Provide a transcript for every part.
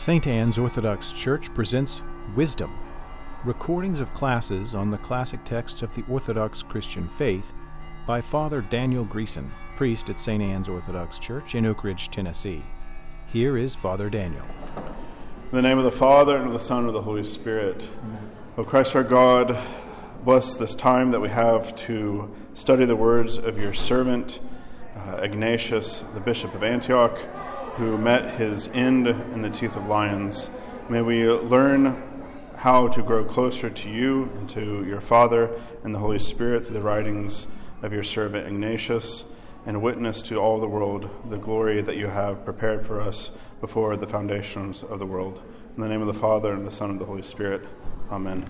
St. Anne's Orthodox Church presents Wisdom, recordings of classes on the classic texts of the Orthodox Christian faith by Father Daniel Greason, priest at St. Anne's Orthodox Church in Oak Ridge, Tennessee. Here is Father Daniel. In the name of the Father, and of the Son, and of the Holy Spirit. O Christ our God, bless this time that we have to study the words of your servant, uh, Ignatius, the Bishop of Antioch who met his end in the teeth of lions. May we learn how to grow closer to you and to your Father and the Holy Spirit through the writings of your servant Ignatius, and witness to all the world the glory that you have prepared for us before the foundations of the world. In the name of the Father, and the Son, and the Holy Spirit. Amen.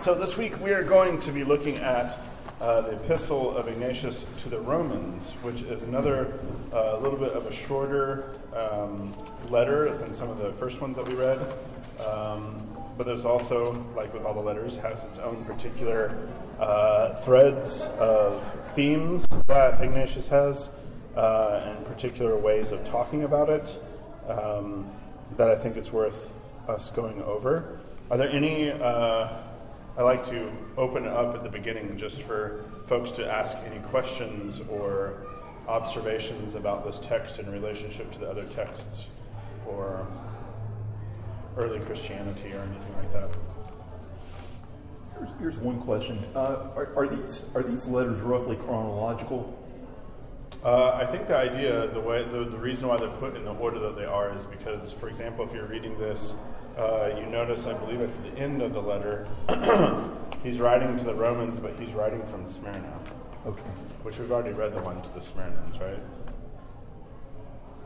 So, this week we are going to be looking at uh, the Epistle of Ignatius to the Romans, which is another uh, little bit of a shorter um, letter than some of the first ones that we read. Um, but there's also, like with all the letters, has its own particular uh, threads of themes that Ignatius has, uh, and particular ways of talking about it um, that I think it's worth us going over. Are there any uh, I like to open it up at the beginning just for folks to ask any questions or observations about this text in relationship to the other texts or early Christianity or anything like that. Here's, here's one question: uh, are, are, these are these letters roughly chronological? Uh, I think the idea, the way, the, the reason why they're put in the order that they are, is because, for example, if you're reading this uh, you notice, I believe it's the end of the letter, he's writing to the Romans, but he's writing from Smyrna. Okay. Which we've already read the one to the Smyrnans, right?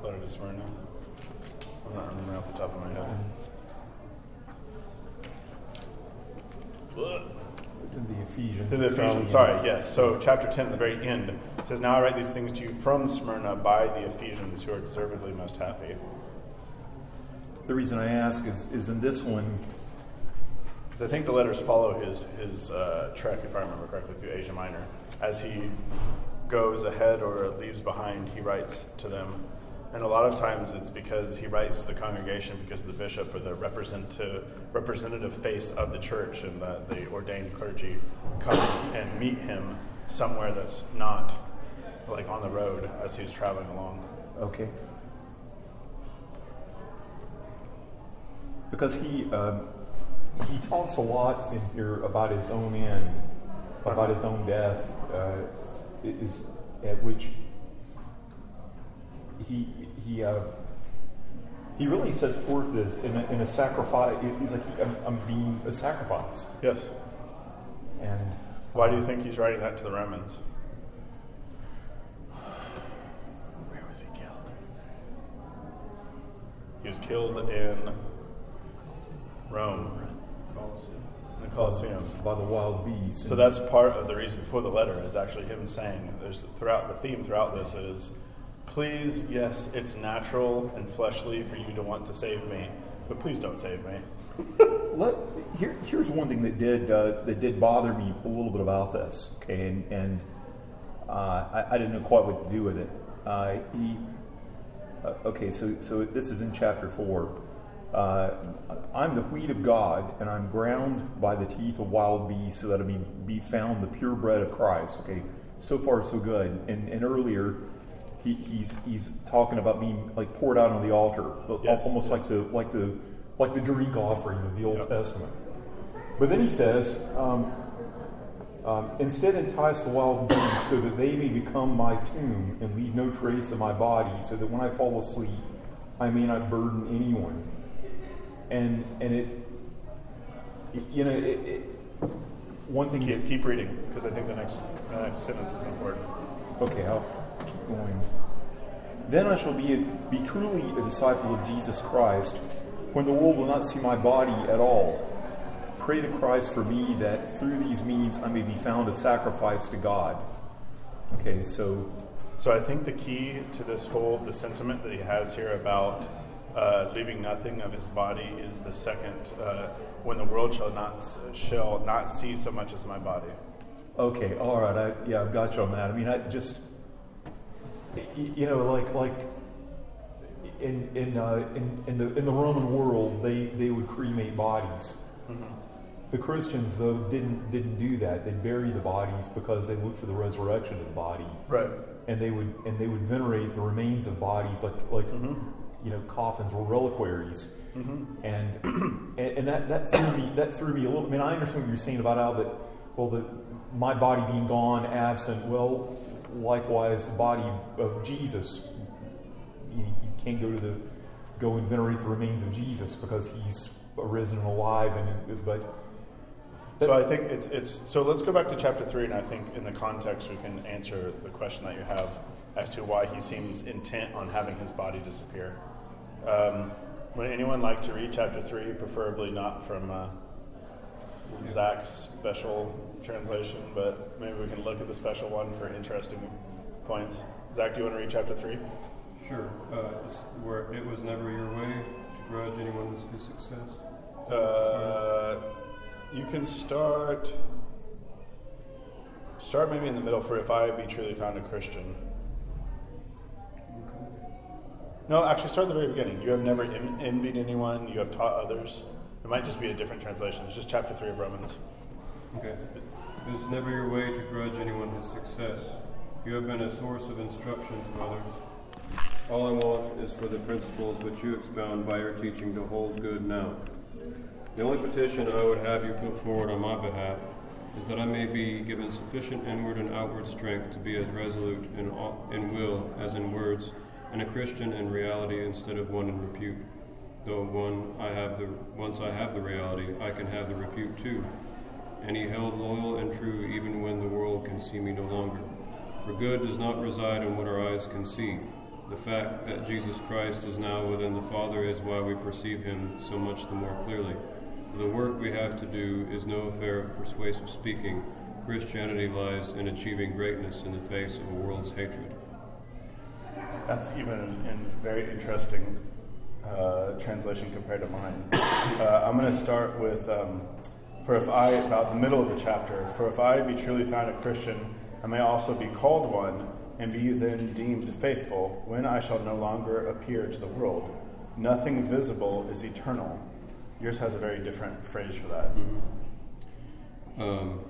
Letter to Smyrna. I'm not remembering off the top of my head. To the Ephesians. To the Ephesians, sorry, yes. So, chapter 10 at the very end says, Now I write these things to you from Smyrna by the Ephesians who are deservedly most happy. The reason I ask is, is in this one. I think the letters follow his, his uh, trek, if I remember correctly, through Asia Minor. As he goes ahead or leaves behind, he writes to them. And a lot of times it's because he writes to the congregation because the bishop or the representative, representative face of the church and the, the ordained clergy come and meet him somewhere that's not like on the road as he's traveling along. Okay. Because he um, he talks a lot in here about his own end, about his own death, uh, is at which he he uh, he really sets forth this in a, in a sacrifice. He's like I'm, I'm, being a sacrifice. Yes. And why do you think he's writing that to the Romans? Where was he killed? He was killed in Rome. In the Colosseum. By the wild beasts. So that's part of the reason for the letter is actually him saying there's throughout the theme throughout this is please, yes, it's natural and fleshly for you to want to save me, but please don't save me. Let, here, here's one thing that did uh, that did bother me a little bit about this. Okay, and, and uh, I, I, didn't know quite what to do with it. Uh, he, uh, okay, so so this is in chapter four. Uh, I'm the wheat of God, and I'm ground by the teeth of wild beasts, so that I may be found the pure bread of Christ. Okay, so far so good. And, and earlier, he, he's he's talking about being like poured out on the altar, yes, almost yes. like the like the like the drink offering of the Old yep. Testament. But then he says, um, um, instead entice the wild beasts so that they may become my tomb and leave no trace of my body, so that when I fall asleep, I may not burden anyone and and it, you know, it, it, one thing. Keep, keep reading because I think the next the next sentence is important. Okay, I'll keep going. Then I shall be a, be truly a disciple of Jesus Christ, when the world will not see my body at all. Pray to Christ for me that through these means I may be found a sacrifice to God. Okay, so. So I think the key to this whole the sentiment that he has here about uh, leaving nothing of his body is the second uh, when the world shall not shall not see so much as my body okay all right I, yeah i've got you on that i mean i just you know like like in in, uh, in in the in the Roman world, they they would cremate bodies. Mm-hmm. The Christians, though, didn't didn't do that. They bury the bodies because they looked for the resurrection of the body. Right. And they would and they would venerate the remains of bodies like like mm-hmm. You know coffins or reliquaries. Mm-hmm. And, and and that that threw me that threw me a little. I mean, I understand what you're saying about how that. Well, the my body being gone, absent. Well, likewise, the body of Jesus. You, you can't go to the go and venerate the remains of Jesus because he's arisen and alive. And but so I think it's, it's so. Let's go back to chapter three, and I think in the context we can answer the question that you have as to why he seems intent on having his body disappear. Um, would anyone like to read chapter three, preferably not from uh, Zach's special translation, but maybe we can look at the special one for interesting points. Zach, do you want to read chapter three? Sure. Uh, where it was never your way to grudge anyone's success. Uh, you can start start maybe in the middle for if I be truly found a Christian. No, actually, start at the very beginning. You have never envied anyone. You have taught others. It might just be a different translation. It's just chapter three of Romans. Okay. It is never your way to grudge anyone his success. You have been a source of instruction to others. All I want is for the principles which you expound by your teaching to hold good now. The only petition I would have you put forward on my behalf is that I may be given sufficient inward and outward strength to be as resolute in, in will as in words, and a Christian in reality instead of one in repute. Though one I have the once I have the reality, I can have the repute too. And he held loyal and true even when the world can see me no longer. For good does not reside in what our eyes can see. The fact that Jesus Christ is now within the Father is why we perceive him so much the more clearly. The work we have to do is no affair of persuasive speaking. Christianity lies in achieving greatness in the face of a world's hatred. That's even a very interesting uh, translation compared to mine. Uh, I'm going to start with um, For if I, about the middle of the chapter, for if I be truly found a Christian, I may also be called one, and be then deemed faithful, when I shall no longer appear to the world. Nothing visible is eternal Yours has a very different phrase for that. Mm-hmm. Um,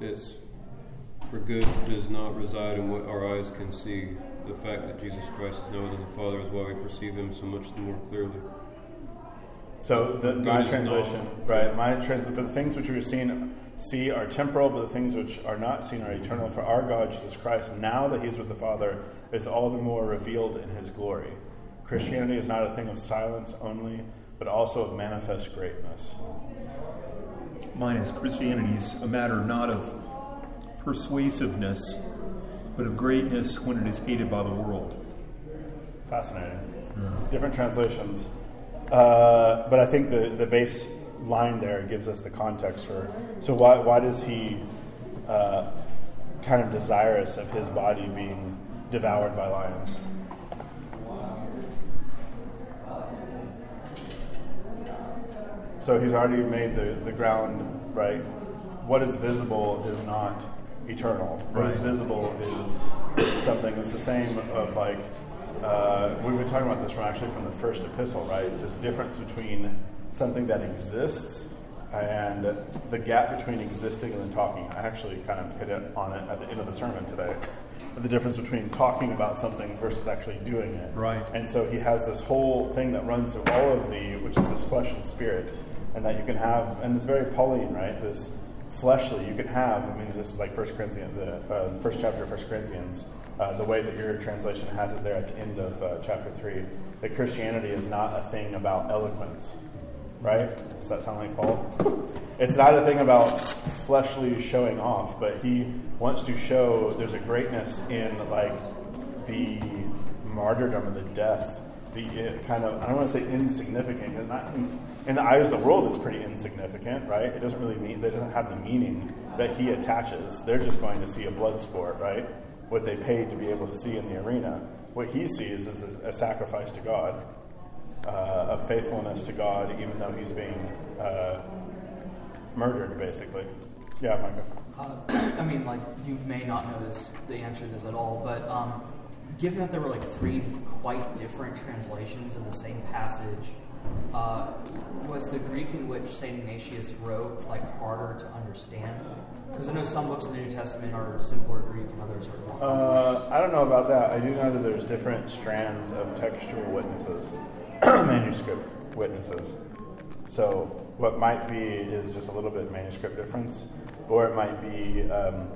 it's for good does not reside in what our eyes can see. The fact that Jesus Christ is known in the Father is why we perceive Him so much the more clearly. So the, my translation, right? My translation for the things which we are seen see are temporal, but the things which are not seen are eternal. For our God, Jesus Christ, now that He's with the Father, is all the more revealed in His glory. Christianity is not a thing of silence only, but also of manifest greatness. Mine is Christianity's a matter not of persuasiveness, but of greatness when it is hated by the world. Fascinating. Different translations. Uh, but I think the, the base line there gives us the context for. So, why, why does he uh, kind of desirous of his body being devoured by lions? So he's already made the, the ground right. What is visible is not eternal. What right. is visible is something. It's the same of like uh, we've been talking about this from actually from the first epistle, right? This difference between something that exists and the gap between existing and then talking. I actually kind of hit it on it at the end of the sermon today. the difference between talking about something versus actually doing it. Right. And so he has this whole thing that runs through all of the, which is this flesh and spirit and that you can have, and it's very Pauline, right? This fleshly, you can have. I mean, this is like First Corinthians, the uh, first chapter of First Corinthians. Uh, the way that your translation has it there at the end of uh, chapter three, that Christianity is not a thing about eloquence, right? Does that sound like Paul? it's not a thing about fleshly showing off, but he wants to show there's a greatness in like the martyrdom and the death, the uh, kind of I don't want to say insignificant, because not. In, in the eyes of the world, it's pretty insignificant, right? It doesn't really mean, it doesn't have the meaning that he attaches. They're just going to see a blood sport, right? What they paid to be able to see in the arena. What he sees is a, a sacrifice to God, uh, a faithfulness to God, even though he's being uh, murdered, basically. Yeah, Micah. Uh, I mean, like, you may not know this, the answer to this at all, but um, given that there were like three quite different translations of the same passage, uh, was the Greek in which Saint Ignatius wrote like harder to understand? Because I know some books in the New Testament are simpler Greek and others are more. Uh, I don't know about that. I do know that there's different strands of textual witnesses, manuscript witnesses. So what might be is just a little bit manuscript difference, or it might be um,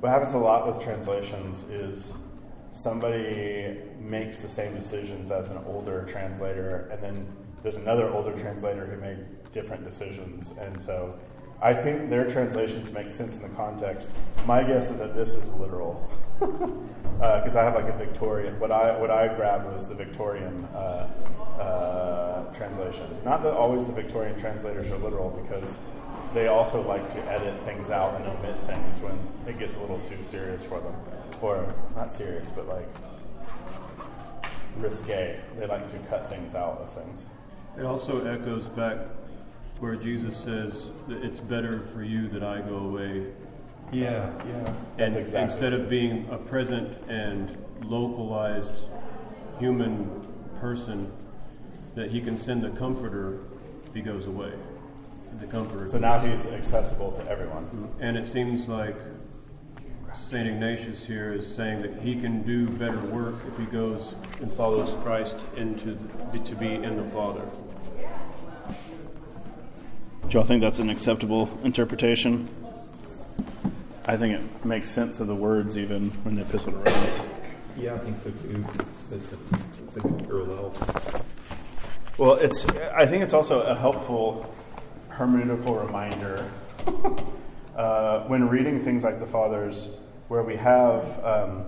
what happens a lot with translations is somebody makes the same decisions as an older translator, and then there's another older translator who made different decisions, and so I think their translations make sense in the context. My guess is that this is literal, because uh, I have like a Victorian. What I what I grabbed was the Victorian uh, uh, translation. Not that always the Victorian translators are literal, because they also like to edit things out and omit things when it gets a little too serious for them, or not serious, but like risque. They like to cut things out of things. It also echoes back where Jesus says that it's better for you that I go away. Yeah, yeah. And exactly instead of being a present and localized human person, that he can send the comforter if he goes away. The comforter. So now he's accessible to everyone. And it seems like St. Ignatius here is saying that he can do better work if he goes and follows Christ into the, to be in the Father. Do y'all think that's an acceptable interpretation? I think it makes sense of the words even when the Epistle to Romans. Yeah, I think so too. It's, it's, a, it's a good parallel. Well, it's. I think it's also a helpful hermeneutical reminder uh, when reading things like the Fathers, where we have. Um,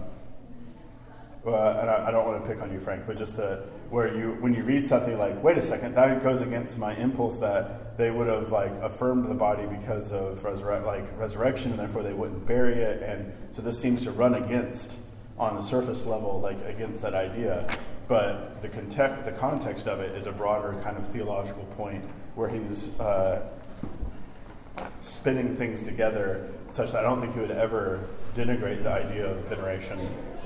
and I, I don't want to pick on you, Frank, but just the where you when you read something like, wait a second, that goes against my impulse that they would have like affirmed the body because of resurre- like resurrection, and therefore they wouldn't bury it, and so this seems to run against on the surface level, like against that idea. But the context, the context of it is a broader kind of theological point where he's uh, spinning things together such that I don't think he would ever denigrate the idea of veneration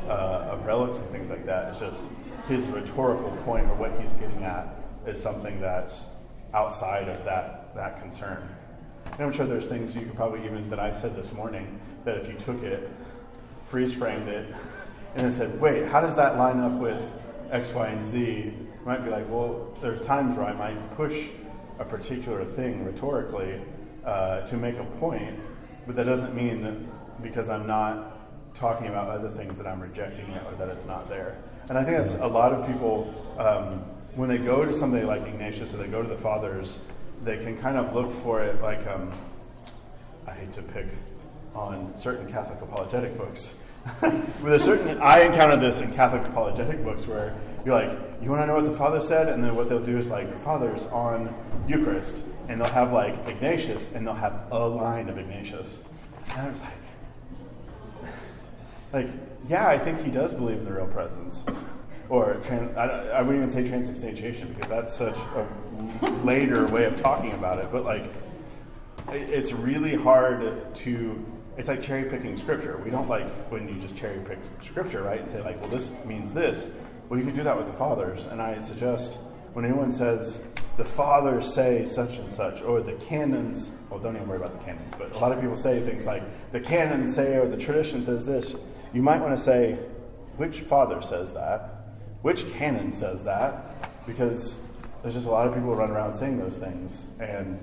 uh, of relics and things like that. It's just his rhetorical point or what he's getting at is something that's outside of that, that concern. And I'm sure there's things you could probably even that I said this morning that if you took it, freeze framed it, and then said, wait, how does that line up with X, Y, and Z? Might be like, well, there's times where I might push a particular thing rhetorically uh, to make a point, but that doesn't mean that because I'm not talking about other things that I'm rejecting it or that it's not there. And I think that's a lot of people, um, when they go to somebody like Ignatius or they go to the Fathers, they can kind of look for it like, um, I hate to pick on certain Catholic apologetic books. A certain, I encountered this in Catholic apologetic books where you're like, you want to know what the Father said, and then what they'll do is like Fathers on Eucharist, and they'll have like Ignatius, and they'll have a line of Ignatius, and I was like, like, yeah, I think he does believe in the real presence, or tran- I, I wouldn't even say transubstantiation because that's such a later way of talking about it, but like, it- it's really hard to it's like cherry picking scripture. We don't like when you just cherry pick scripture right? And say like well this means this. Well you can do that with the fathers. And i suggest when anyone says the fathers say such and such or the canons well don't even worry about the canons but a lot of people say things like the canons say or the tradition says this you might want to say which father says that? Which canon says that? Because there's just a lot of people run around saying those things and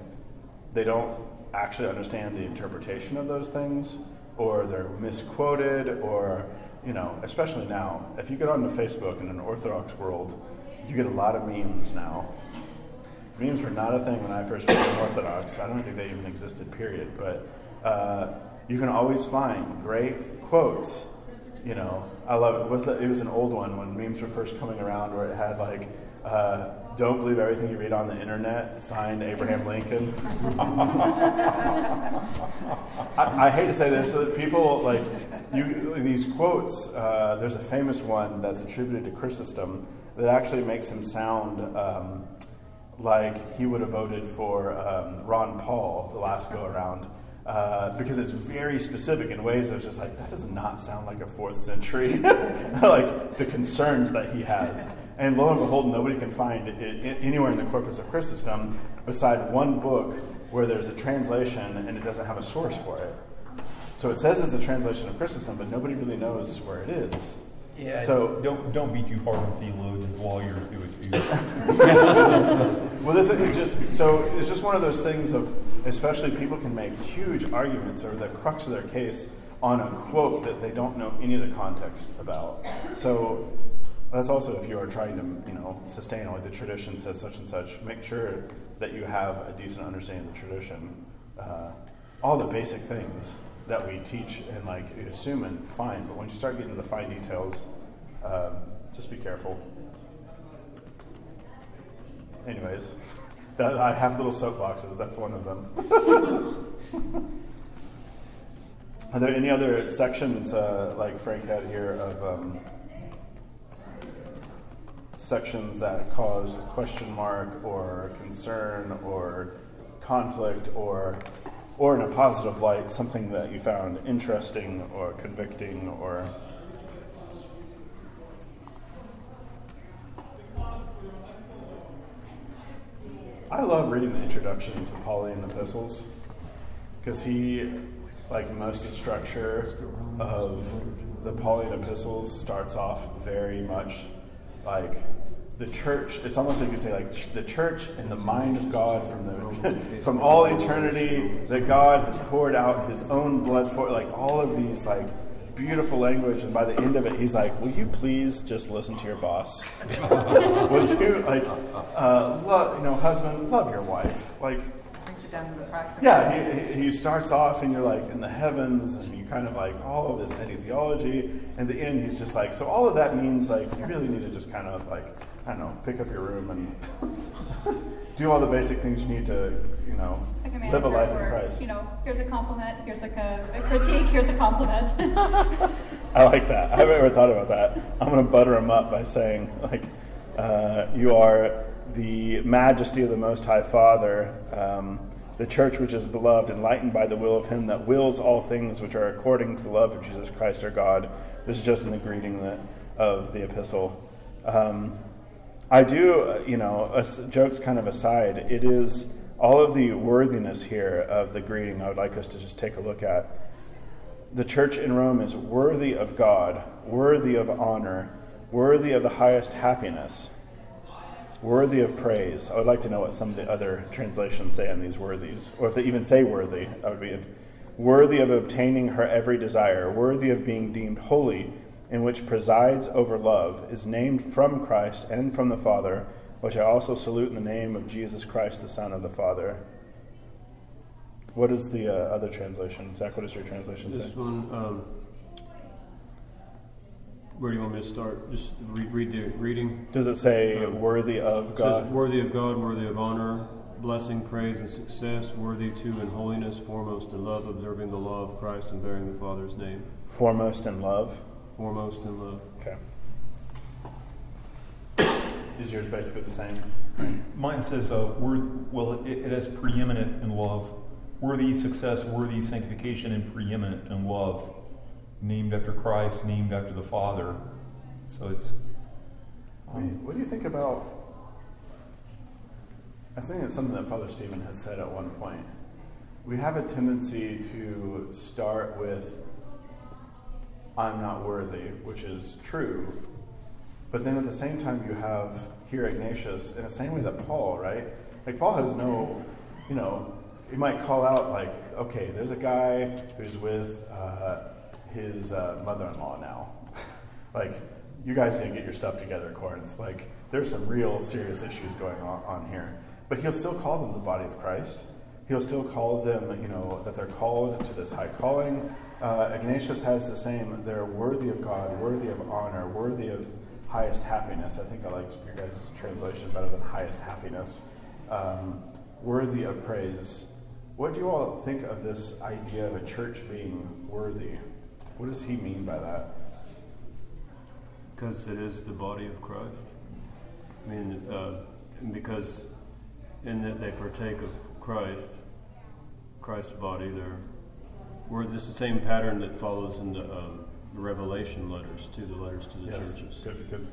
they don't actually understand the interpretation of those things or they're misquoted or you know especially now if you get onto facebook in an orthodox world you get a lot of memes now. Memes were not a thing when i first became orthodox. I don't think they even existed period. But uh, you can always find great quotes you know i love it was that it was an old one when memes were first coming around where it had like uh, don't believe everything you read on the internet. Signed Abraham Lincoln. I, I hate to say this, but people like you. These quotes. Uh, there's a famous one that's attributed to Chrysostom that actually makes him sound um, like he would have voted for um, Ron Paul the last go around. Uh, because it's very specific in ways that's just like that does not sound like a fourth century like the concerns that he has and lo and behold nobody can find it, it, anywhere in the corpus of Chrysostom beside one book where there's a translation and it doesn't have a source for it so it says it's a translation of Chrysostom but nobody really knows where it is Yeah. So- don't don't be too hard on theologians. Lawyers do it too. Well, this is just so it's just one of those things of, especially people can make huge arguments or the crux of their case on a quote that they don't know any of the context about. So that's also if you are trying to, you know, sustain like the tradition says such and such, make sure that you have a decent understanding of the tradition. Uh, all the basic things that we teach and like assume and find, but when you start getting to the fine details, um, just be careful. Anyways, that, I have little soapboxes. That's one of them. Are there any other sections, uh, like Frank had here, of um, sections that caused a question mark or concern or conflict or, or in a positive light, something that you found interesting or convicting or I love reading the introduction to Pauline epistles because he, like most of the structure of the Pauline epistles, starts off very much like the church. It's almost like you say like the church and the mind of God from the from all eternity that God has poured out His own blood for. Like all of these like beautiful language, and by the end of it, he's like, "Will you please just listen to your boss? Will you like, uh, love, you know, husband, love your wife? Like, Brings it down to the practical. yeah, he, he- he starts off, and you're like in the heavens, and you kind of like all of this heady theology. And the end, he's just like, so all of that means like you really need to just kind of like, I don't know, pick up your room and do all the basic things you need to, you know, Like a live a life in Christ. you know, here's a compliment, here's like a, a critique, here's a compliment. I like that. I haven't ever thought about that. I'm going to butter him up by saying, like, uh, you are the majesty of the Most High Father, um, the church which is beloved, enlightened by the will of Him that wills all things which are according to the love of Jesus Christ our God. This is just in the greeting that, of the epistle. Um, I do, you know, jokes kind of aside, it is all of the worthiness here of the greeting I would like us to just take a look at the church in Rome is worthy of God, worthy of honor, worthy of the highest happiness, worthy of praise. I would like to know what some of the other translations say on these worthies, or if they even say worthy. That would be worthy of obtaining her every desire, worthy of being deemed holy, in which presides over love, is named from Christ and from the Father, which I also salute in the name of Jesus Christ, the Son of the Father. What is the uh, other translation? Zach, what does your translation say? This one, um, where do you want me to start? Just read, read the reading. Does it say Um, worthy of It God? says, worthy of God, worthy of honor, blessing, praise, and success, worthy too in holiness, foremost in love, observing the law of Christ and bearing the Father's name. Foremost in love. Foremost in love. Okay. Is yours basically the same? Mine says, uh, wor- well, it, it has preeminent in love. Worthy success, worthy sanctification, and preeminent in love. Named after Christ, named after the Father. So it's. What do what do you think about? I think it's something that Father Stephen has said at one point. We have a tendency to start with "I'm not worthy," which is true, but then at the same time you have here Ignatius in the same way that Paul, right? Like Paul has no, you know, he might call out like, okay, there's a guy who's with uh, his uh, mother-in-law now, like you guys need to get your stuff together, Corinth. Like, there's some real serious issues going on, on here. But he'll still call them the body of Christ. He'll still call them, you know, that they're called to this high calling. Uh, Ignatius has the same. They're worthy of God, worthy of honor, worthy of highest happiness. I think I liked your guys' translation better than highest happiness. Um, worthy of praise. What do you all think of this idea of a church being worthy? What does he mean by that? Because it is the body of Christ. I mean, uh, because in that they partake of Christ, Christ's body, they're where this is the same pattern that follows in the, um, Revelation letters too, the letters to the Yes. churches. Good, good.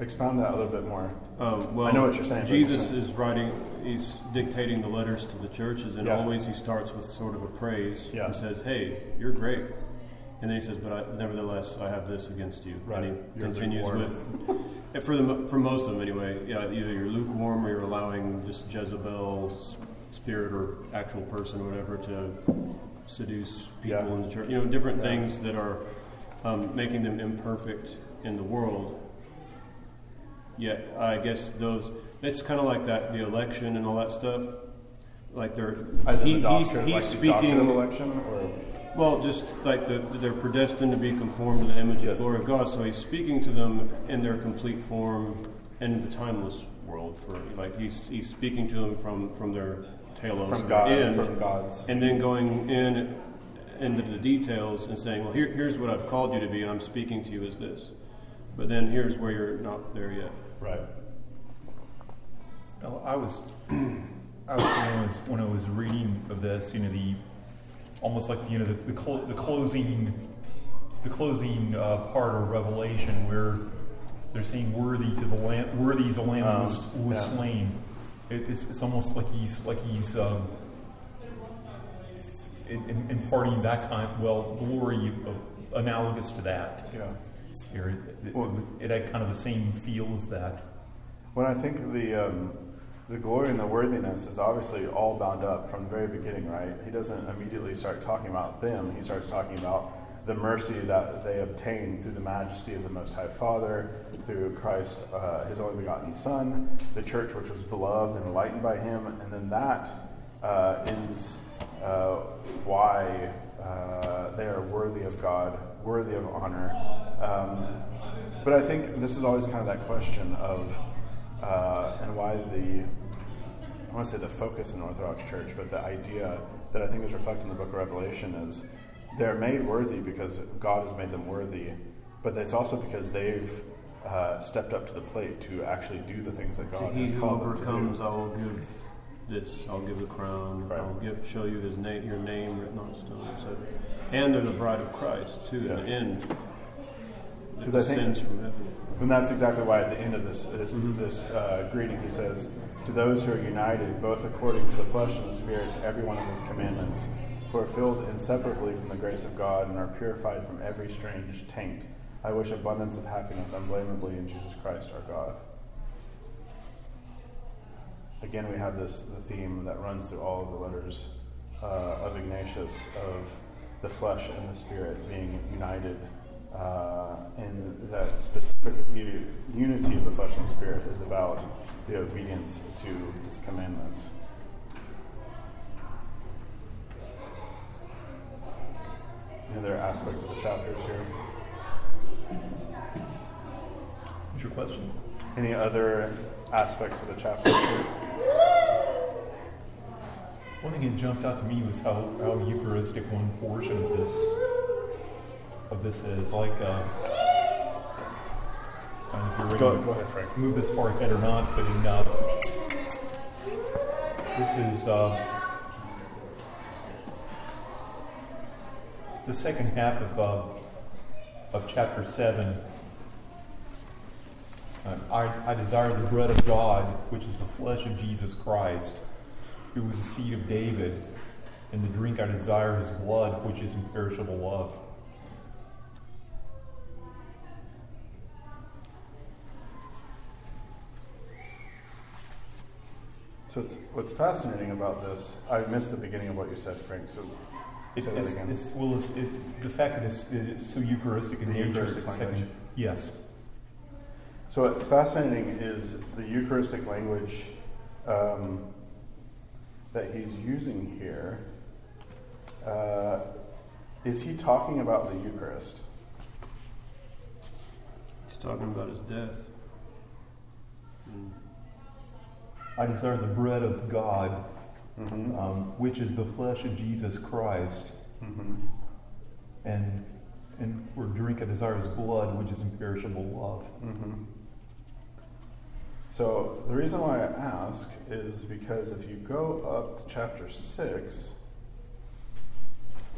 Expound that a little bit more. Um, well, I know what you're saying, Jesus is writing, he's dictating the letters to the churches, and Yeah. always he starts with sort of a praise Yeah. and says, "Hey, you're great," and then he says, "But I, nevertheless, I have this against you." Right. And he You're continues lukewarm. with, and for the for most of them anyway, yeah, either you're lukewarm or you're allowing this Jezebel spirit or actual person or whatever to seduce people Yeah. in the church. You know, different Yeah. things that are um, making them imperfect in the world. Yet, I guess those, it's kind of like that, the election and all that stuff. Like they're, As he- the doctrine, he's, like he's the of speaking, election, or well, just like the, they're predestined to be conformed to the image Yes. and glory of God. So he's speaking to them in their complete form in the timeless world. For like he's he's speaking to them from from their telos from God, end, from God's. and then going in into the details and saying, well, here, here's what I've called you to be, and I'm speaking to you as this. But then here's where you're not there yet. Right. No, I was, I was, when I was when I was reading of this, you know, the almost like you know the the, clo- the closing, the closing uh, part of Revelation where they're saying worthy to the lamb, worthy is the lamb who was, who was Um, yeah. slain. It, it's, it's almost like he's like he's um, in, in, imparting that kind, well, glory of, analogous to that. Yeah. Here, it, it, Well- it had kind of the same feel as that. When I think the um, the glory and the worthiness is obviously all bound up from the very beginning, right? He doesn't immediately start talking about them. He starts talking about the mercy that they obtain through the majesty of the Most High Father, through Christ, uh, His only begotten Son, the church which was beloved and enlightened by Him, and then that uh, is uh, why uh, they are worthy of God, worthy of honor. Um, but I think this is always kind of that question of, uh, and why the, I want to say the focus in Orthodox Church, but the idea that I think is reflected in the book of Revelation is they're made worthy because God has made them worthy, but it's also because they've uh, stepped up to the plate to actually do the things that To God he has called them overcomes, to I will give this. I'll give the crown. Right. I'll give, show you his name, your name written on stone, etc. And they're the bride of Christ too. In the end, that 'Cause I think- from heaven. And that's exactly why at the end of this this, Mm-hmm. this uh, greeting he says, "To those who are united, both according to the flesh and the spirit, to every one of His commandments, who are filled inseparably from the grace of God and are purified from every strange taint, I wish abundance of happiness unblameably in Jesus Christ our God." Again, we have this the theme that runs through all of the letters uh, of Ignatius of the flesh and the spirit being united, uh, and that specific unity of the flesh and spirit is about the obedience to His commandments. Another aspect of the chapters here? What's your question? Any other aspects of the chapter? One thing that jumped out to me was how, how Eucharistic one portion of this of this is. Like, uh, I don't know if you're ready Go, to go ahead, Frank. move this far ahead or not, but in, uh, this is uh, the second half of uh, of chapter seven. Uh, I, I desire the bread of God, which is the flesh of Jesus Christ, who was the seed of David, and the drink I desire his blood, which is imperishable love. So what's fascinating about this, I missed the beginning of what you said, Frank. So It, say that it's, again. it's, well, it's, it, the fact that it's, it's so Eucharistic in The nature. Eucharistic it's the language. second- Yes. So what's fascinating is the Eucharistic language um, that he's using here. Uh, is he talking about the Eucharist? He's talking about his death. And I desire the bread of God, Mm-hmm. um, which is the flesh of Jesus Christ, Mm-hmm. and and for drink of desire his blood, which is imperishable love. Mm-hmm. So the reason why I ask is because if you go up to chapter six,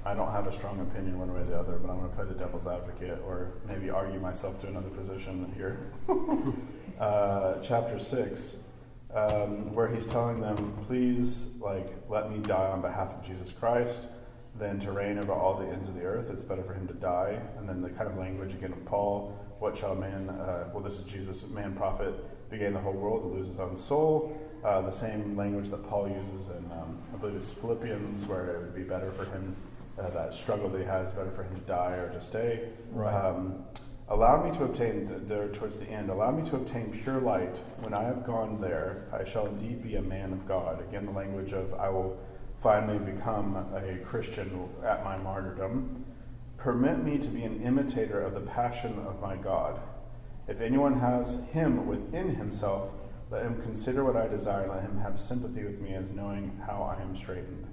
I don't have a strong opinion one way or the other, but I'm going to play the devil's advocate or maybe argue myself to another position here. uh, chapter 6, um, where he's telling them, please, like, let me die on behalf of Jesus Christ than to reign over all the ends of the earth. It's better for him to die. And then the kind of language again of Paul, what shall man, uh, well, this is Jesus, man prophet, began the whole world to lose his own soul. Uh, the same language that Paul uses in, um, I believe it's Philippians, where it would be better for him uh, that struggle that he has, better for him to die or to stay. Right. Um, allow me to obtain, there towards the end, allow me to obtain pure light. When I have gone there, I shall indeed be a man of God. Again, the language of I will finally become a Christian at my martyrdom. Permit me to be an imitator of the passion of my God. If anyone has him within himself, let him consider what I desire, let him have sympathy with me as knowing how I am straitened.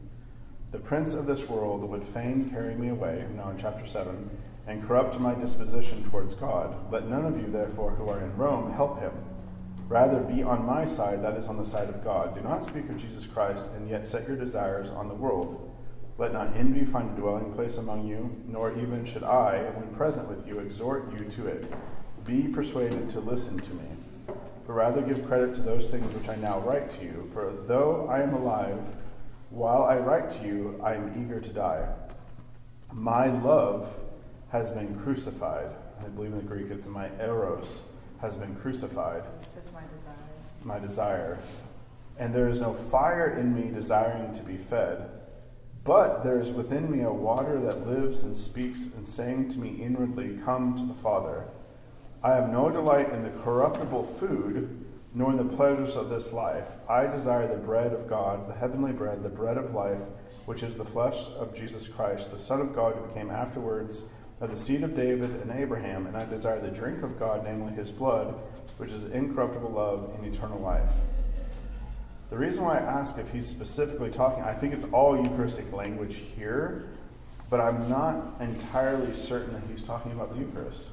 The prince of this world would fain carry me away, now in chapter 7, and corrupt my disposition towards God. Let none of you, therefore, who are in Rome, help him. Rather, be on my side, that is, on the side of God. Do not speak of Jesus Christ, and yet set your desires on the world. Let not envy find a dwelling place among you, nor even should I, when present with you, exhort you to it. Be persuaded to listen to me. But rather give credit to those things which I now write to you. For though I am alive, while I write to you, I am eager to die. My love has been crucified. I believe in the Greek it's my eros has been crucified. This is my desire. My desire. And there is no fire in me desiring to be fed. But there is within me a water that lives and speaks and saying to me inwardly, Come to the Father. I have no delight in the corruptible food nor in the pleasures of this life. I desire the bread of God, the heavenly bread, the bread of life, which is the flesh of Jesus Christ, the Son of God who came afterwards of the seed of David and Abraham, and I desire the drink of God, namely his blood, which is incorruptible love and eternal life. The reason why I ask if he's specifically talking, I think it's all Eucharistic language here, but I'm not entirely certain that he's talking about the Eucharist.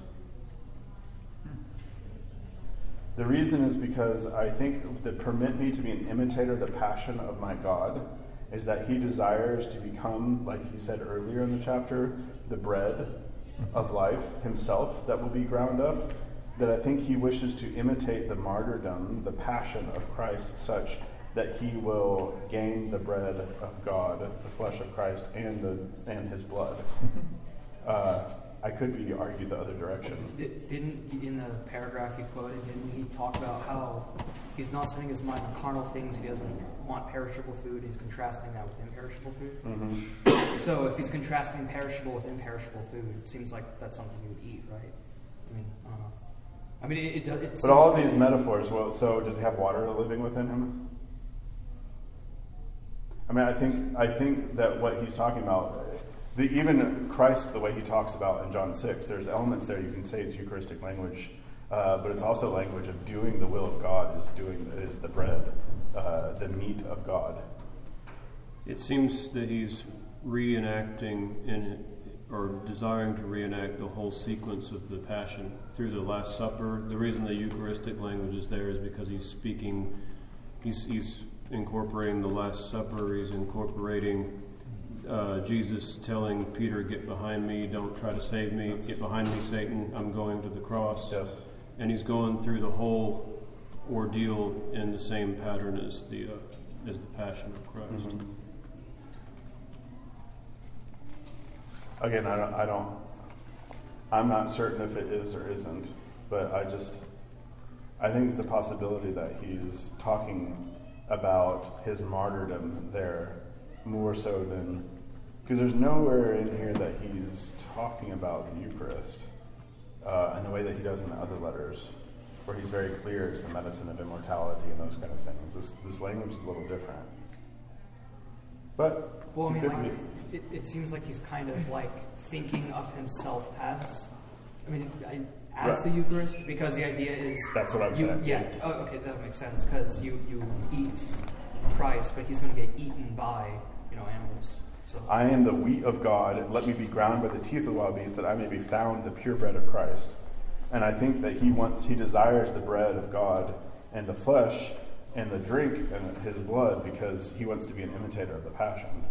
The reason is because I think that permit me to be an imitator of the passion of my God is that he desires to become, like he said earlier in the chapter, the bread of life himself that will be ground up. That I think he wishes to imitate the martyrdom, the passion of Christ, such that he will gain the bread of God, the flesh of Christ, and the and his blood. Uh, I could be argued the other direction. Didn't in the paragraph he quoted, didn't he talk about how he's not setting his mind on carnal things? He doesn't want perishable food. He's contrasting that with imperishable food. Mm-hmm. So if he's contrasting perishable with imperishable food, it seems like that's something you would eat, right? I mean, I don't know. I mean, it. it, it but all of these metaphors. Well, so does he have water living within him? I mean, I think I think that what he's talking about the, even Christ, the way he talks about in John 6, there's elements there you can say it's Eucharistic language, uh, but it's also language of doing the will of God, is, doing, is the bread, uh, the meat of God. It seems that he's reenacting in or desiring to reenact the whole sequence of the Passion through the Last Supper. The reason the Eucharistic language is there is because he's speaking, he's, he's incorporating the Last Supper, he's incorporating uh, Jesus telling Peter, Get behind me, don't try to save me, get behind me, Satan, I'm going to the cross. Yes. And he's going through the whole ordeal in the same pattern as the, uh, as the Passion of Christ. Mm-hmm. Again, I don't, I don't, I'm not certain if it is or isn't, but I just, I think it's a possibility that he's talking about his martyrdom there more so than because there's nowhere in here that he's talking about the Eucharist uh, in the way that he does in the other letters, where he's very clear it's the medicine of immortality and those kind of things. This, this language is a little different. But well, I mean, like, it, it, seems like he's kind of like thinking of himself as, I mean, as right. the Eucharist, because the idea is that's what I'm you, saying. Yeah. Oh, okay, that makes sense because you you eat Christ, but he's going to get eaten by you know animals. I am the wheat of God. Let me be ground by the teeth of the wild beast, that I may be found the pure bread of Christ. And I think that he wants, he desires the bread of God and the flesh and the drink and his blood because he wants to be an imitator of the passion.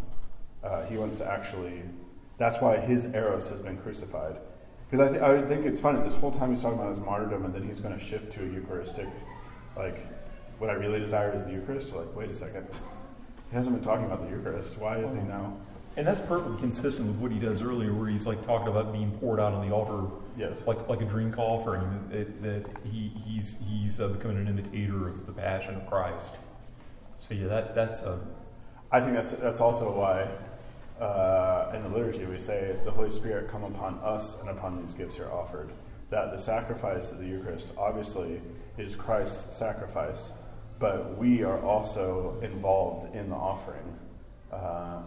Uh, he wants to actually That's why his eros has been crucified. Because I, th- I think it's funny, this whole time he's talking about his martyrdom, and then he's going to shift to a Eucharistic, like, what I really desire is the Eucharist. Like, wait a second. he hasn't been talking about the Eucharist. Why is he now? And that's perfectly consistent with what he does earlier, where he's like talking about being poured out on the altar, Yes. like like a drink offering. That, that he he's he's uh, becoming an imitator of the Passion of Christ. So yeah, that that's a I think that's that's also why uh, in the liturgy we say the Holy Spirit come upon us and upon these gifts you're offered. That the sacrifice of the Eucharist obviously is Christ's sacrifice, but we are also involved in the offering. Uh,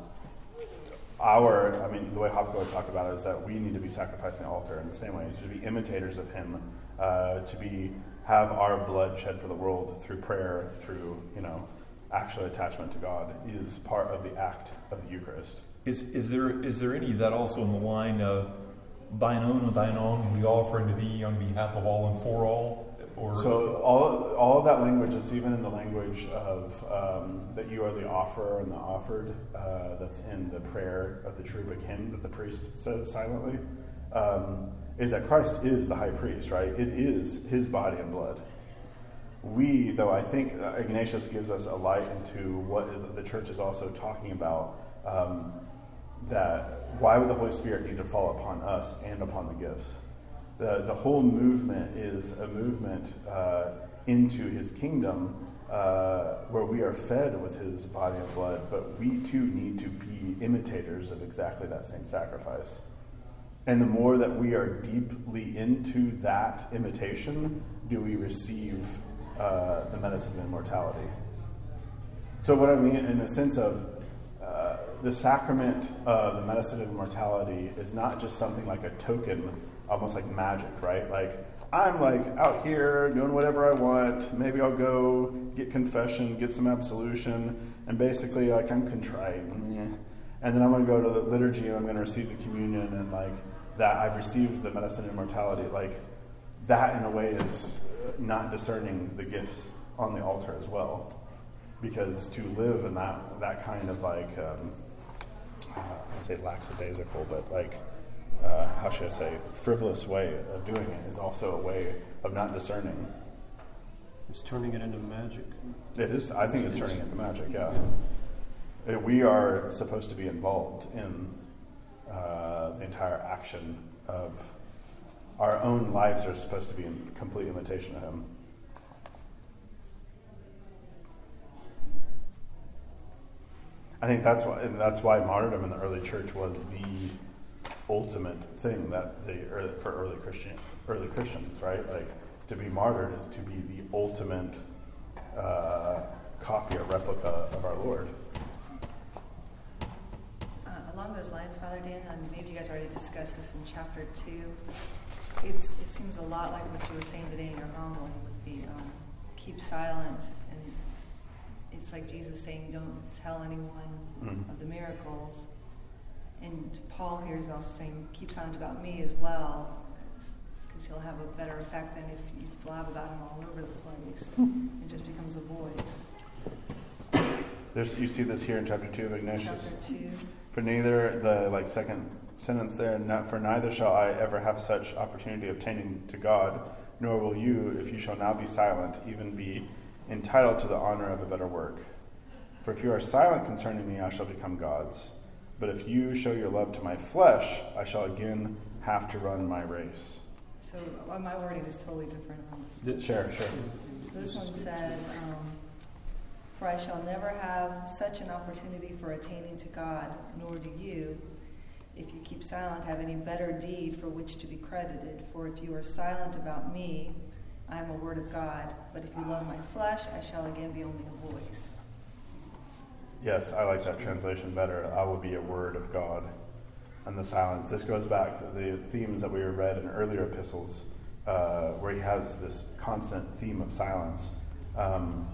our, I mean, the way Hopko would talk about it is that we need to be sacrificing the altar in the same way, to be imitators of Him, uh, to be have our blood shed for the world through prayer, through you know, actual attachment to God is part of the act of the Eucharist. is is there is there any that also in the line of thine own, thine own we offer unto thee on behalf of all and for all, or So all all of that language, it's even in the language of um, that you are the offerer and the offered. Uh, that's in the prayer of the Cherubic hymn that the priest says silently. Um, is that Christ is the high priest, right? It is His body and blood. We, though, I think Ignatius gives us a light into what is the church is also talking about. Um, that why would the Holy Spirit need to fall upon us and upon the gifts? The, the whole movement is a movement uh, into his kingdom uh, where we are fed with his body and blood, but we too need to be imitators of exactly that same sacrifice. And the more that we are deeply into that imitation, do we receive uh, the medicine of immortality. So, what I mean in the sense of uh, the sacrament of the medicine of immortality is not just something like a token, almost like magic, right? Like, I'm like out here doing whatever I want. Maybe I'll go get confession, get some absolution, and basically, like, I'm contrite. And then I'm going to go to the liturgy and I'm going to receive the communion, and like that, I've received the medicine of immortality. Like, that in a way is not discerning the gifts on the altar as well because to live in that that kind of like um, I say lackadaisical, but like uh, how should I say frivolous way of doing it is also a way of not discerning. It's turning it into magic. It is. I think it's turning it into magic. Yeah. Uh, We are supposed to be involved in uh, the entire action of our own lives are supposed to be in complete imitation of Him. I think that's why and that's why martyrdom in the early church was the ultimate thing that the early, for early Christian early Christians, right? Like to be martyred is to be the ultimate uh, copy or replica of our Lord. Uh, along those lines, Father Dan, and maybe you guys already discussed this in chapter two. It's it seems a lot like what you were saying today in your homily with the um, keep silent, and it's like Jesus saying, "Don't tell anyone Mhm. of the miracles." And Paul here is also saying, "Keep silent about me as well." Because he'll have a better effect than if you blab about him all over the place. Hmm. it just becomes a voice. There's, you see this here in chapter two of Ignatius. Chapter two. For neither the like second sentence there, not, for neither shall I ever have such opportunity obtaining to God, nor will you, if you shall now be silent, even be entitled to the honor of a better work. For if you are silent concerning me, I shall become God's. But if you show your love to my flesh, I shall again have to run my race. So uh, my wording is totally different on this. Sure, sure. So this one says, um, For I shall never have such an opportunity for attaining to God, nor do you, if you keep silent, have any better deed for which to be credited. For if you are silent about me, I am a word of God. But if you love my flesh, I shall again be only a voice. Yes, I like that translation better. I will be a word of God. And the silence. This goes back to the themes that we read in earlier epistles, uh, where he has this constant theme of silence. Um,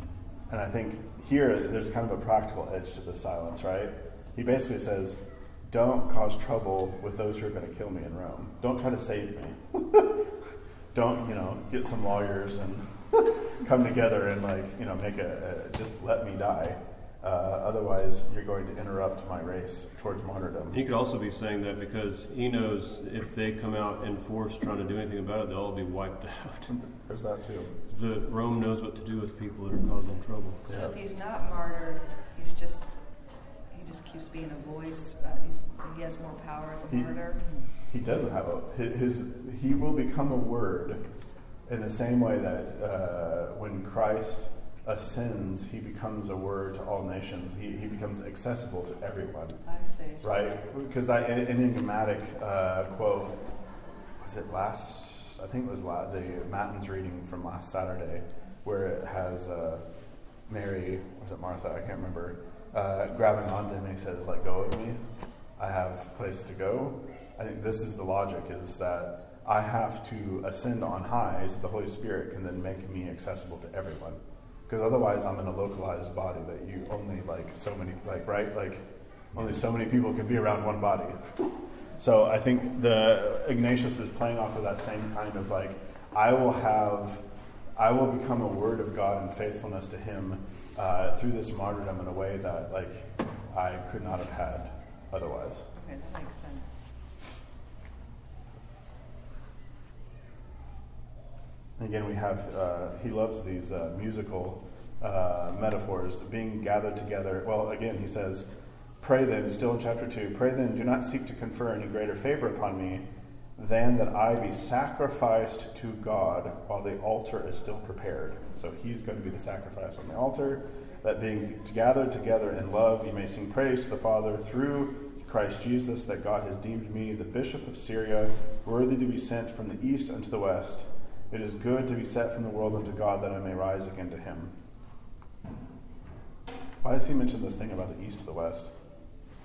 and I think here there's kind of a practical edge to the silence, right? He basically says, Don't cause trouble with those who are going to kill me in Rome. Don't try to save me. Don't, you know, get some lawyers and come together and, like, you know, make a, a just let me die. Uh, otherwise, you're going to interrupt my race towards martyrdom. He could also be saying that because he knows if they come out in force trying to do anything about it, they'll all be wiped out. There's that too. the Rome knows what to do with people that are causing trouble. So if he's not martyred, he's just he just keeps being a voice. But he's, he has more power as a He- martyr. He doesn't have a his, his he will become a word in the same way that uh, when Christ ascends, he becomes a word to all nations. He, he becomes accessible to everyone, I see. right? Because that enigmatic uh, quote was it last? I think it was la- the Matins reading from last Saturday, where it has uh, Mary, was it Martha? I can't remember. Uh, grabbing onto him, and he says, "Let go of me. I have place to go." I think this is the logic: is that I have to ascend on high, so the Holy Spirit can then make me accessible to everyone. Because otherwise, I'm in a localized body that you only like so many, like right, like only so many people can be around one body. So I think the Ignatius is playing off of that same kind of like, I will have, I will become a word of God in faithfulness to Him uh, through this martyrdom in a way that like I could not have had otherwise. Okay, that makes sense. Again, we have, uh, he loves these uh, musical uh, metaphors, being gathered together. Well, again, he says, Pray then, still in chapter 2, pray then, do not seek to confer any greater favor upon me than that I be sacrificed to God while the altar is still prepared. So he's going to be the sacrifice on the altar, that being gathered together in love, you may sing praise to the Father through Christ Jesus, that God has deemed me, the bishop of Syria, worthy to be sent from the east unto the west. It is good to be set from the world unto God, that I may rise again to him. Why does he mention this thing about the east to the west?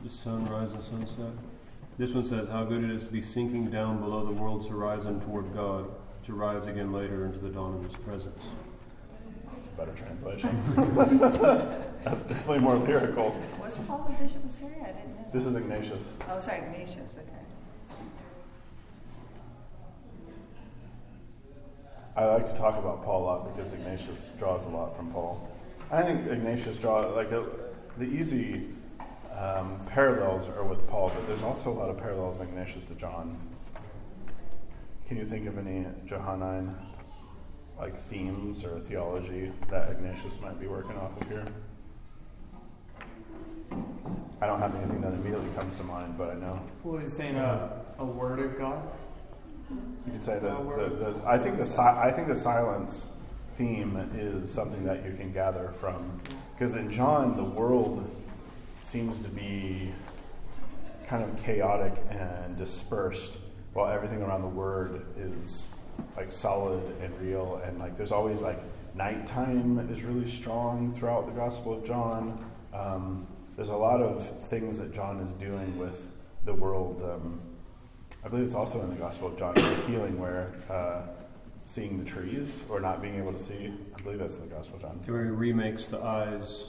The sunrise and sunset. This one says, How good it is to be sinking down below the world's horizon toward God, to rise again later into the dawn of His presence. That's a better translation. That's definitely more lyrical. Was Paul the bishop of Syria? I didn't know. This is Ignatius. Oh, sorry, Ignatius. Okay. I like to talk about Paul a lot because Ignatius draws a lot from Paul. I think Ignatius draws like a, the easy um, parallels are with Paul, but there's also a lot of parallels Ignatius to John. Can you think of any Johannine like themes or theology that Ignatius might be working off of here? I don't have anything that immediately comes to mind, but I know. Well, he's saying a, a word of God. You could say that. The, the, I think the si- I think the silence theme is something that you can gather from because in John the world seems to be kind of chaotic and dispersed, while everything around the Word is like solid and real. And like there's always like nighttime is really strong throughout the Gospel of John. Um, there's a lot of things that John is doing with the world. Um, I believe it's also in the Gospel of John, healing, where uh, seeing the trees or not being able to see. I believe that's in the Gospel of John. Where he remakes the eyes,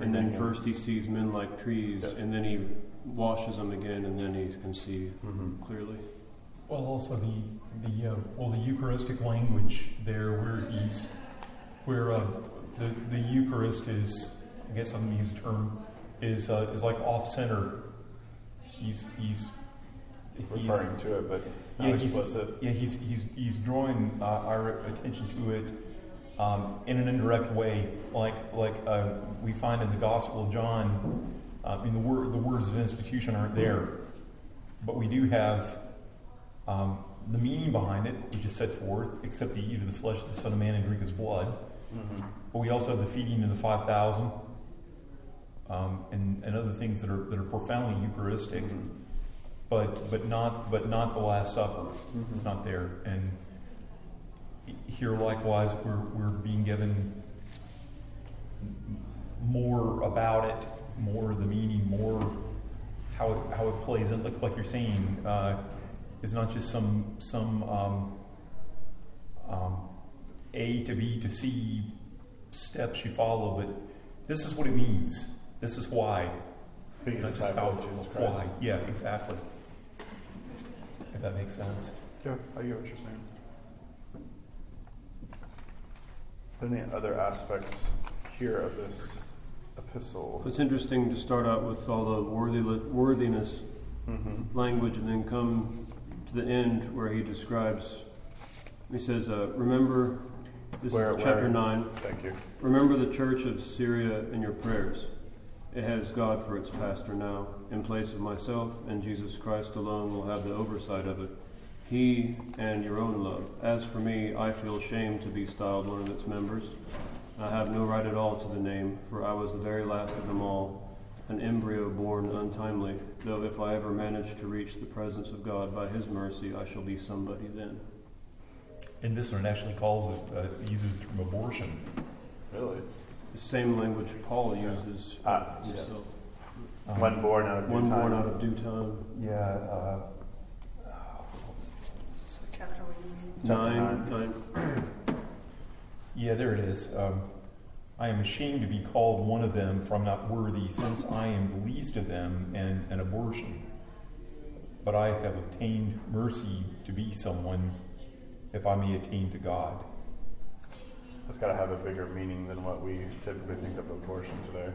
and then Remaking. first he sees men like trees, Yes. and then he washes them again, and then he can see Mhm. clearly. Well, also the the uh, well the Eucharistic language there, where he's where uh, the the Eucharist is, I guess I'm going to use the term, is uh, is like off center. He's he's he's- Referring to it, but not yeah, he's, yeah, he's he's he's drawing uh, our attention to it um, in an indirect way, like like uh, we find in the Gospel of John. Uh, I mean, the word the words of institution aren't there, but we do have um, the meaning behind it, which is set forth. Except to eat of the flesh of the Son of Man and drink His blood. Mhm. But we also have the feeding of the five thousand, um, and, and other things that are that are profoundly Eucharistic Mhm. But but not but not the Last Supper. Mhm. It's not there. And here, likewise, we're we're being given more about it, more the meaning, more how it, how it plays. And look, like you're saying, uh, is not just some some um, um, A to B to C steps you follow, but this is what it means. This is why. Being a disciple of Jesus Christ. why. Yeah, exactly. If that makes sense. Yeah, I get what you're saying. Any other aspects here of this epistle. It's interesting to start out with all the worthy, worthiness Mm-hmm. language and then come to the end where he describes, he says, uh, Remember, this Where- is chapter where? 9. Thank you. Remember the church of Syria in your prayers. It has God for its pastor now. In place of myself and Jesus Christ alone will have the oversight of it. He and your own love. As for me, I feel ashamed to be styled one of its members. I have no right at all to the name, for I was the very last of them all, an embryo born untimely. Though if I ever manage to reach the presence of God by His mercy, I shall be somebody then. And this one actually calls it, uh, uses the term abortion. Really? The same language Paul uses for Ah, yes. himself. Um, One born out of due One time. born out of due time. Yeah, uh, Chapter were you reading? Nine, Chapter nine. yeah, there it is. Um, I am ashamed to be called one of them, for I'm not worthy, since I am the least of them and an abortion. But I have obtained mercy to be someone, if I may attain to God. That's got to have a bigger meaning than what we typically think of abortion today.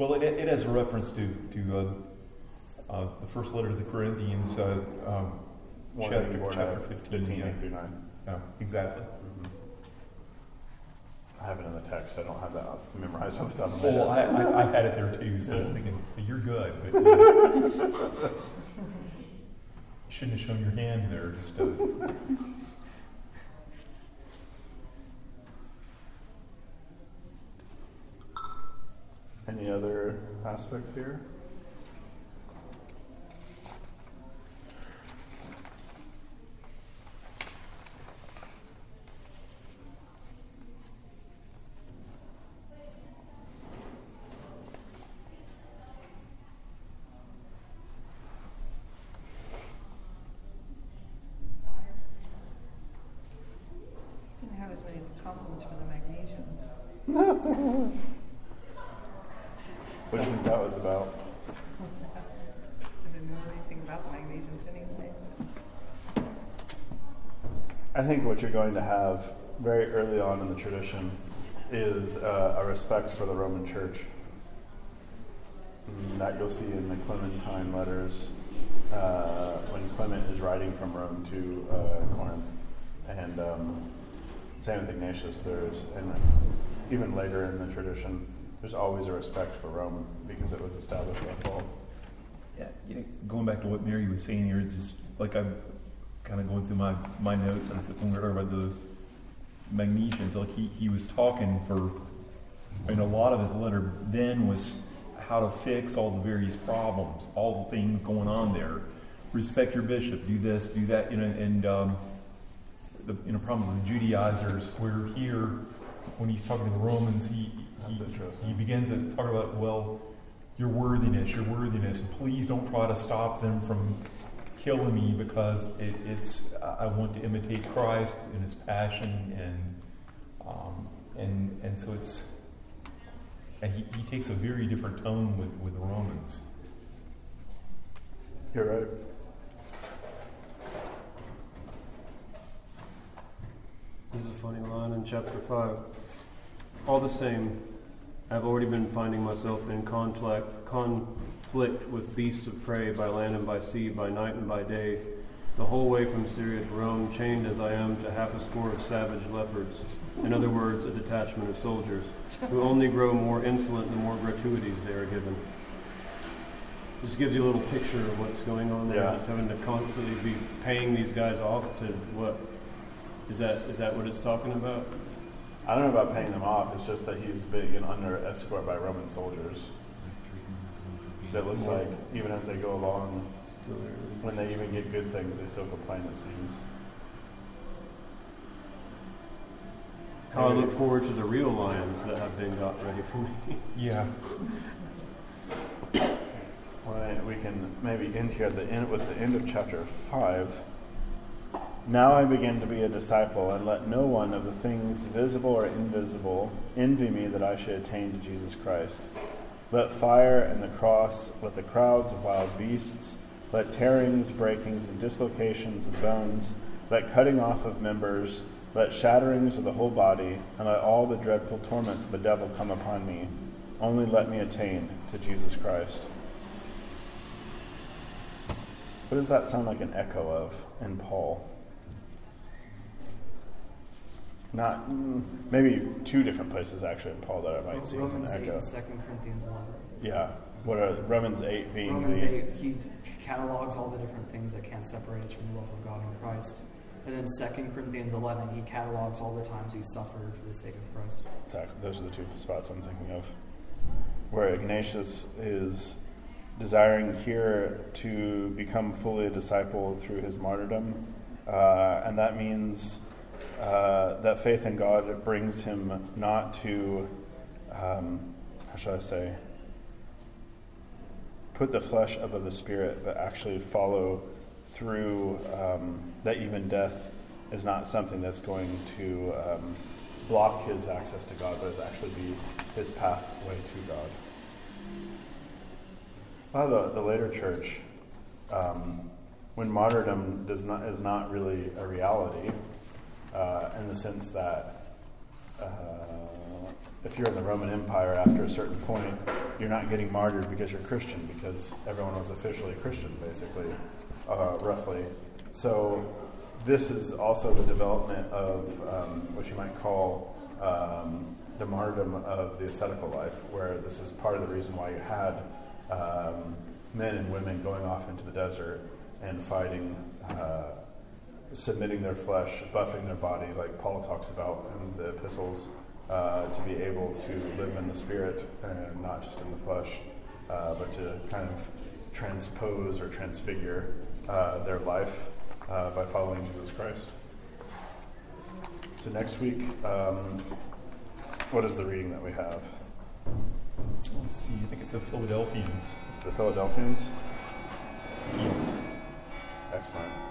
Well, it, it has a reference to, to uh, uh, the first letter to the Corinthians, uh, um, chapter, chapter 15. 15, yeah. 8 through 9. Yeah, exactly. Mhm. I have it in the text. I don't have that memorized off the top of my Well, head. I, I, I had it there too, so I was thinking, you're good, but uh, you shouldn't have shown your hand there. Just uh, Any other aspects here? Didn't have as many compliments for the Magnesians. What do you think that was about? I didn't know anything about the Magnesians anyway. I think you're going to have very early on in the tradition is uh, a respect for the Roman Church. Mm, That you'll see in the Clementine letters uh, when Clement is writing from Rome to uh, Corinth. And um, same with Ignatius, there's, and even later in the tradition, there's always a respect for Rome because it was established by Paul. yeah, you know, going back to what Mary was saying here, just like I'm kind of going through my, my notes, and when we were talking about the Magnesians, like he, he was talking for, I mean, a lot of his letter then was how to fix all the various problems, all the things going on there. Respect your bishop, do this, do that, you know, and um, the you know problem with the Judaizers, where here, when he's talking to the Romans, he he, he begins to talk about well, your worthiness, your worthiness, and please don't try to stop them from killing me because it, it's I I want to imitate Christ in His passion and um, and and so it's and he, he takes a very different tone with, with Romans. You're right. This is a funny line in chapter 5. All the same, I've already been finding myself in conflict, conflict with beasts of prey by land and by sea, by night and by day, the whole way from Syria to Rome, chained as I am to half a score of savage leopards. In other words, a detachment of soldiers, who only grow more insolent the more gratuities they are given. Just gives you a little picture of what's going on there. Yeah. Just having to constantly be paying these guys off to what? Is that is that what it's talking about? I don't know about paying them off. It's just that he's being under escort by Roman soldiers. It looks like even as they go along, Still when they even get good things, they still complain. It seems. How I look forward to the real lions that have been got ready for me. Yeah. Well, we can maybe end here at the end with the end of chapter five. Now I begin to be a disciple, and let no one of the things visible or invisible envy me that I should attain to Jesus Christ. Let fire and the cross, let the crowds of wild beasts, let tearings, breakings, and dislocations of bones, let cutting off of members, let shatterings of the whole body, and let all the dreadful torments of the devil come upon me. Only let me attain to Jesus Christ. What does that sound like an echo of in Paul? Not mm, maybe two different places actually in Paul that I might see as an Romans 8 echo. and 2 Corinthians 11. Yeah. What are Romans eight being Romans the 8, he catalogs all the different things that can't separate us from the love of God in Christ. And then 2 Corinthians 11, he catalogs all the times he suffered for the sake of Christ. Exactly. Those are the two spots I'm thinking of. Where Ignatius is desiring here to become fully a disciple through his martyrdom. Uh, and that means uh, that faith in God brings him not to, um, how shall I say, put the flesh above the spirit, but actually follow through um, that even death is not something that's going to um, block his access to God, but is actually be his pathway to God. Well, the, the later church, um, when martyrdom does not is not really a reality, uh, in the sense that uh, if you're in the Roman Empire after a certain point, you're not getting martyred because you're Christian, because everyone was officially Christian, basically, uh, roughly. So this is also the development of um, what you might call um, the martyrdom of the ascetical life, where this is part of the reason why you had um, men and women going off into the desert and fighting, uh, submitting their flesh, buffing their body, like Paul talks about in the epistles, uh, to be able to live in the spirit and not just in the flesh, uh, but to kind of transpose or transfigure uh, their life uh, by following Jesus Christ. So next week, um, what is the reading that we have? Let's see, I think it's the Philadelphians. It's the Philadelphians. Yes. Excellent.